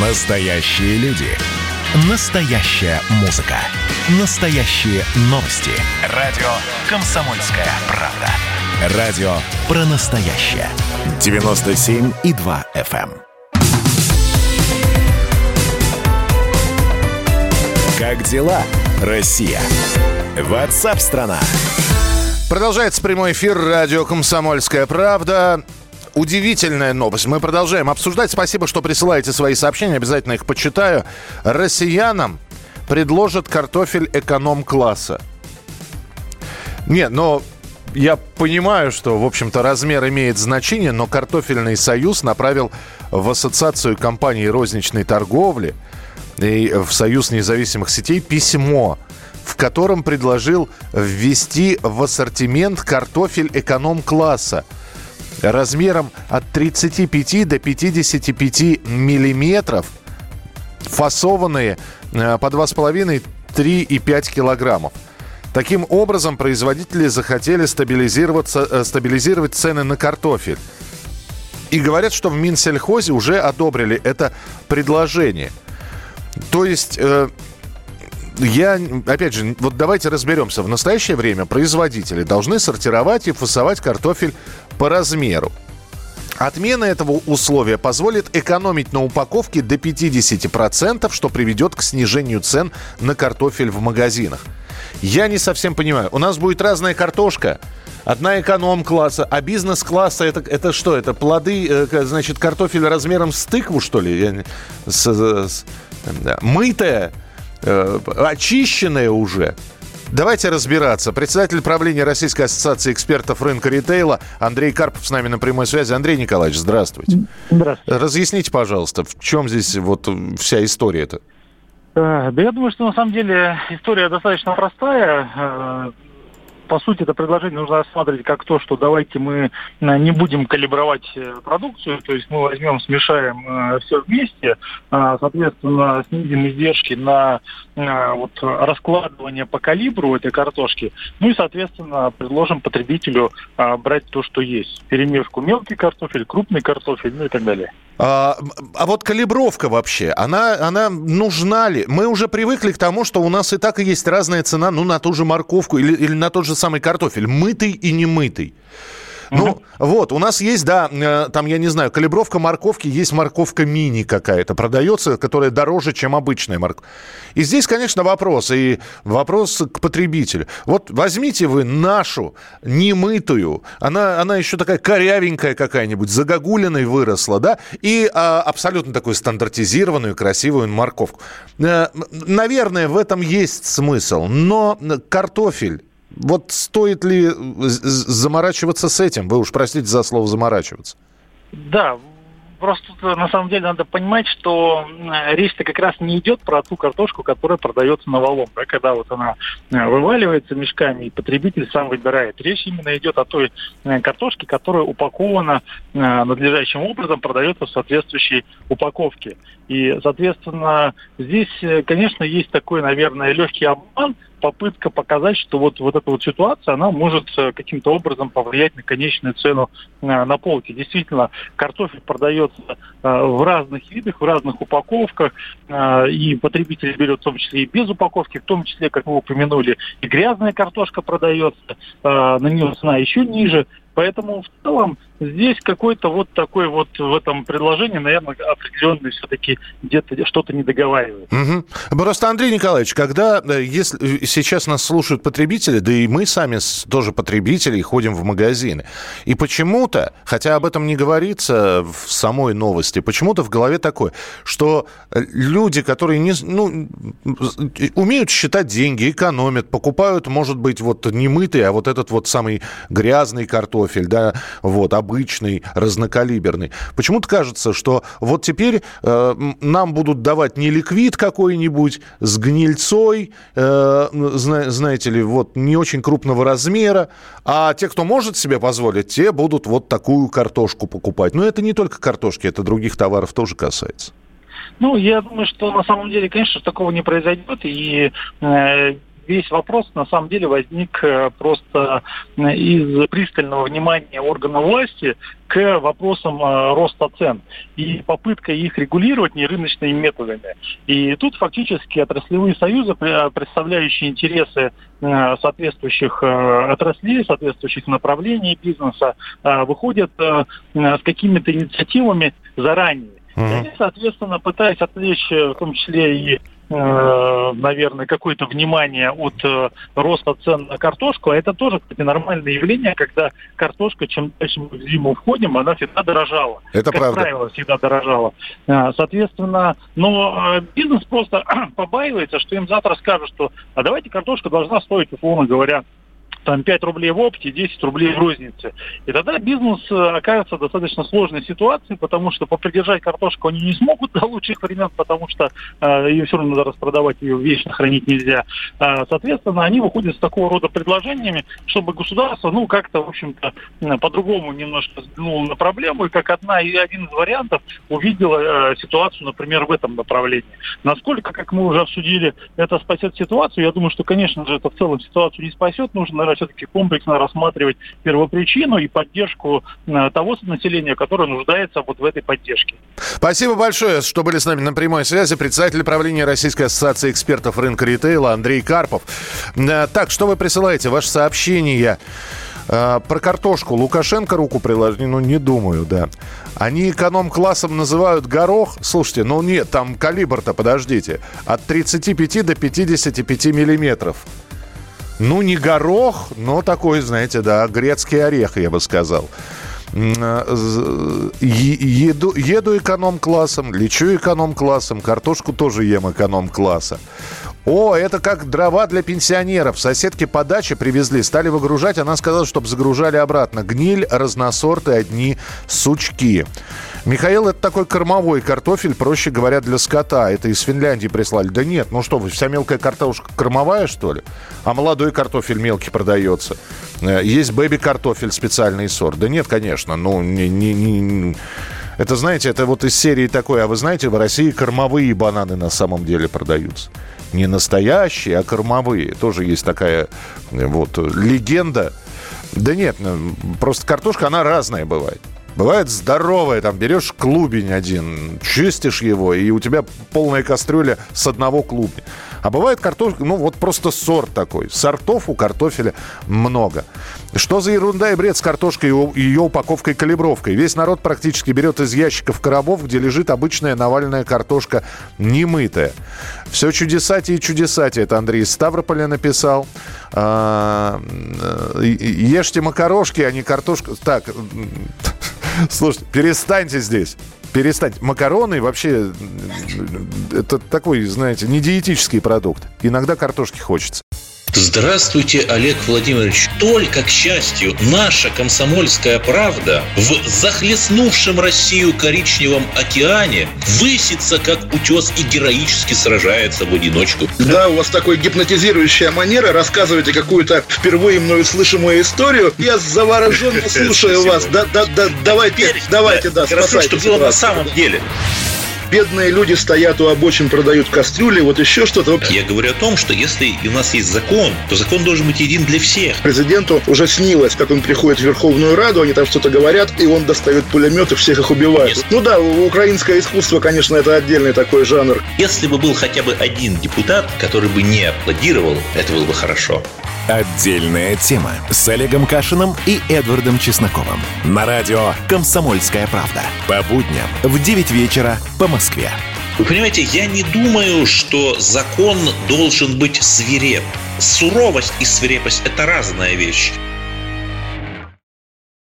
Настоящие люди. Настоящая музыка. Настоящие новости. Радио «Комсомольская правда». Радио про настоящее. 97,2 FM. эм. Как дела, Россия? Ватсап-страна! Продолжается прямой эфир радио «Комсомольская правда». Удивительная новость. Мы продолжаем обсуждать. Спасибо, что присылаете свои сообщения. Обязательно их почитаю. Россиянам предложат картофель эконом-класса. Не, но я понимаю, что, в общем-то, размер имеет значение, но картофельный союз направил в ассоциацию компаний розничной торговли и в Союз независимых сетей письмо, в котором предложил ввести в ассортимент картофель эконом-класса размером от 35 до 55 миллиметров, фасованные э, по 2,5 3,5 килограммов. Таким образом, производители захотели стабилизироваться, э, стабилизировать цены на картофель. И говорят, что в Минсельхозе уже одобрили это предложение. То есть, э, я, опять же, вот давайте разберемся. В настоящее время производители должны сортировать и фасовать картофель по размеру. Отмена этого условия позволит экономить на упаковке до 50%, что приведет к снижению цен на картофель в магазинах. Я не совсем понимаю. У нас будет разная картошка. Одна эконом-класса, а бизнес-класса это, это что? Это плоды, э, значит, картофель размером с тыкву, что ли? Я, с, с, да. Мытая, э, очищенная уже. Давайте разбираться. Председатель правления Российской ассоциации экспертов рынка ритейла Андрей Карпов с нами на прямой связи. Андрей Николаевич, здравствуйте. Здравствуйте. Разъясните, пожалуйста, в чем здесь вот вся история-то? Э, Да я думаю, что на самом деле история достаточно простая. Э, По сути, это предложение нужно рассматривать как то, что давайте мы э, не будем калибровать э, продукцию, то есть мы возьмем, смешаем все вместе, соответственно, снизим издержки на э, вот, раскладывание по калибру этой картошки, ну и, соответственно, предложим потребителю брать то, что есть. Перемешку мелкий картофель, крупный картофель, ну и так далее. А, а вот калибровка вообще, она, она нужна ли? Мы уже привыкли к тому, что у нас и так и есть разная цена, ну, на ту же морковку или, или на тот же самый картофель, мытый и не мытый. Ну, вот, у нас есть, да, э, там, я не знаю, калибровка морковки, есть морковка мини какая-то, продается, которая дороже, чем обычная морковка. И здесь, конечно, вопрос, и вопрос к потребителю. Вот возьмите вы нашу немытую, она, она еще такая корявенькая какая-нибудь, загогулиной выросла, да, и а, абсолютно такую стандартизированную, красивую морковку. Э, Наверное, в этом есть смысл, но картофель вот стоит ли з- заморачиваться с этим? Вы уж простите за слово заморачиваться. Да, просто э, на самом деле надо понимать, что э, речь-то как раз не идет про ту картошку, которая продается на валом, да, когда вот она э, вываливается мешками, и потребитель сам выбирает. Речь именно идет о той э, картошке, которая упакована э, надлежащим образом, продается в соответствующей упаковке. И, соответственно, здесь, э, конечно, есть такой, наверное, легкий обман, попытка показать, что вот, вот эта вот ситуация, она может э, каким-то образом повлиять на конечную цену э, на полке. Действительно, картофель продается э, в разных видах, в разных упаковках, и потребитель берет в том числе и без упаковки, в том числе, как вы упомянули, и грязная картошка продается, на нее цена еще ниже. Поэтому в целом здесь какой-то вот такой вот в этом предложении, наверное, определенный все-таки где-то что-то не договаривает. Мгм. Просто, Андрей Николаевич, когда э, если сейчас нас слушают потребители, да и мы сами тоже потребители, и ходим в магазины, и почему-то, хотя об этом не говорится в самой новости, почему-то в голове такое, что э, люди, которые не, ну, э, умеют считать деньги, экономят, покупают, может быть, вот не мытый, а вот этот вот самый грязный картофель, да, вот, обычный, разнокалиберный. Почему-то кажется, что вот теперь э, нам будут давать не ликвид какой-нибудь с гнильцой, э, зна- знаете ли, вот не очень крупного размера, а те, кто может себе позволить, те будут вот такую картошку покупать. Но это не только картошки, это других товаров тоже касается. Ну, я думаю, что на самом деле, конечно, такого не произойдет, и э, весь вопрос на самом деле возник э, просто из пристального внимания органов власти к вопросам э, роста цен и попытка их регулировать нерыночными методами. И тут фактически отраслевые союзы, представляющие интересы соответствующих отраслей, соответствующих направлений бизнеса, выходят с какими-то инициативами заранее. Mm-hmm. И соответственно, пытаясь отвлечь в том числе и Э, наверное, какое-то внимание от э, роста цен на картошку. А это тоже, кстати, нормальное явление, когда картошка, чем дальше мы в зиму входим, она всегда дорожала. Это как правда. правило, всегда дорожала. Э, соответственно, но бизнес просто побаивается, что им завтра скажут, что а давайте картошка должна стоить, условно говоря, там 5 рублей в опте, 10 рублей в рознице. И тогда бизнес э, окажется в достаточно сложной ситуации, потому что попридержать картошку они не смогут до лучших времен, потому что э, ее все равно надо распродавать, ее вечно хранить нельзя. Э, соответственно, они выходят с такого рода предложениями, чтобы государство, ну, как-то, в общем-то, по-другому немножко взглянуло на проблему, и как одна и один из вариантов увидела э, ситуацию, например, в этом направлении. Насколько, как мы уже обсудили, это спасет ситуацию, я думаю, что, конечно же, это в целом ситуацию не спасет, нужно, наверное, все-таки комплексно рассматривать первопричину и поддержку э, того населения, которое нуждается вот в этой поддержке. Спасибо большое, что были с нами на прямой связи. Председатель правления Российской ассоциации экспертов рынка ритейла Андрей Карпов. Э, так, что вы присылаете? Ваши сообщения э, про картошку Лукашенко руку приложил? Ну, не думаю, да. Они эконом-классом называют горох. Слушайте, ну нет, там калибр-то, подождите, от 35 до 55 миллиметров. Ну, не горох, но такой, знаете, да, грецкий орех, я бы сказал. Э, еду, еду эконом-классом, лечу эконом-классом, картошку тоже ем эконом-класса. О, это как дрова для пенсионеров. Соседки по даче привезли, стали выгружать. Она сказала, чтобы загружали обратно. Гниль, разносорты, одни сучки. Михаил, это такой кормовой картофель, проще говоря, для скота. Это из Финляндии прислали. Да нет, ну что вы, вся мелкая картошка кормовая, что ли? А молодой картофель мелкий продается. Э, есть бэби-картофель, специальный сорт. Да нет, конечно, ну не... не, не это, знаете, это вот из серии такой, а вы знаете, в России кормовые бананы на самом деле продаются. Не настоящие, а кормовые. Тоже есть такая э, вот легенда. Да нет, ну, просто картошка, она разная бывает. Бывает здоровая, там берешь клубень один, чистишь его, и у тебя полная кастрюля с одного клубня. А бывает картошка, ну вот просто сорт такой. Сортов у картофеля много. Что за ерунда и бред с картошкой и ее упаковкой-калибровкой? Весь народ практически берет из ящиков коробов, где лежит обычная навальная картошка немытая. Все чудесати и чудесати. Это Андрей Ставрополя написал. А, э, ешьте макарошки, а не картошку. Так, слушайте, перестаньте здесь перестать. Макароны вообще это такой, знаете, не диетический продукт. Иногда картошки хочется. Здравствуйте, Олег Владимирович. Только, к счастью, наша комсомольская правда в захлестнувшем Россию коричневом океане высится, как утес, и героически сражается в одиночку. Да, у вас такой гипнотизирующая манера. Рассказываете какую-то впервые мною слышимую историю. Я завороженно слушаю вас. Да, да, да, давайте, давайте, да, Хорошо, что было на самом деле бедные люди стоят у обочин, продают кастрюли, вот еще что-то. Я говорю о том, что если у нас есть закон, то закон должен быть един для всех. Президенту уже снилось, как он приходит в Верховную Раду, они там что-то говорят, и он достает пулемет и всех их убивает. Yes. Ну да, украинское искусство, конечно, это отдельный такой жанр. Если бы был хотя бы один депутат, который бы не аплодировал, это было бы хорошо. Отдельная тема с Олегом Кашиным и Эдвардом Чесноковым. На радио «Комсомольская правда». По будням в 9 вечера по Москве. Вы понимаете, я не думаю, что закон должен быть свиреп. Суровость и свирепость – это разная вещь.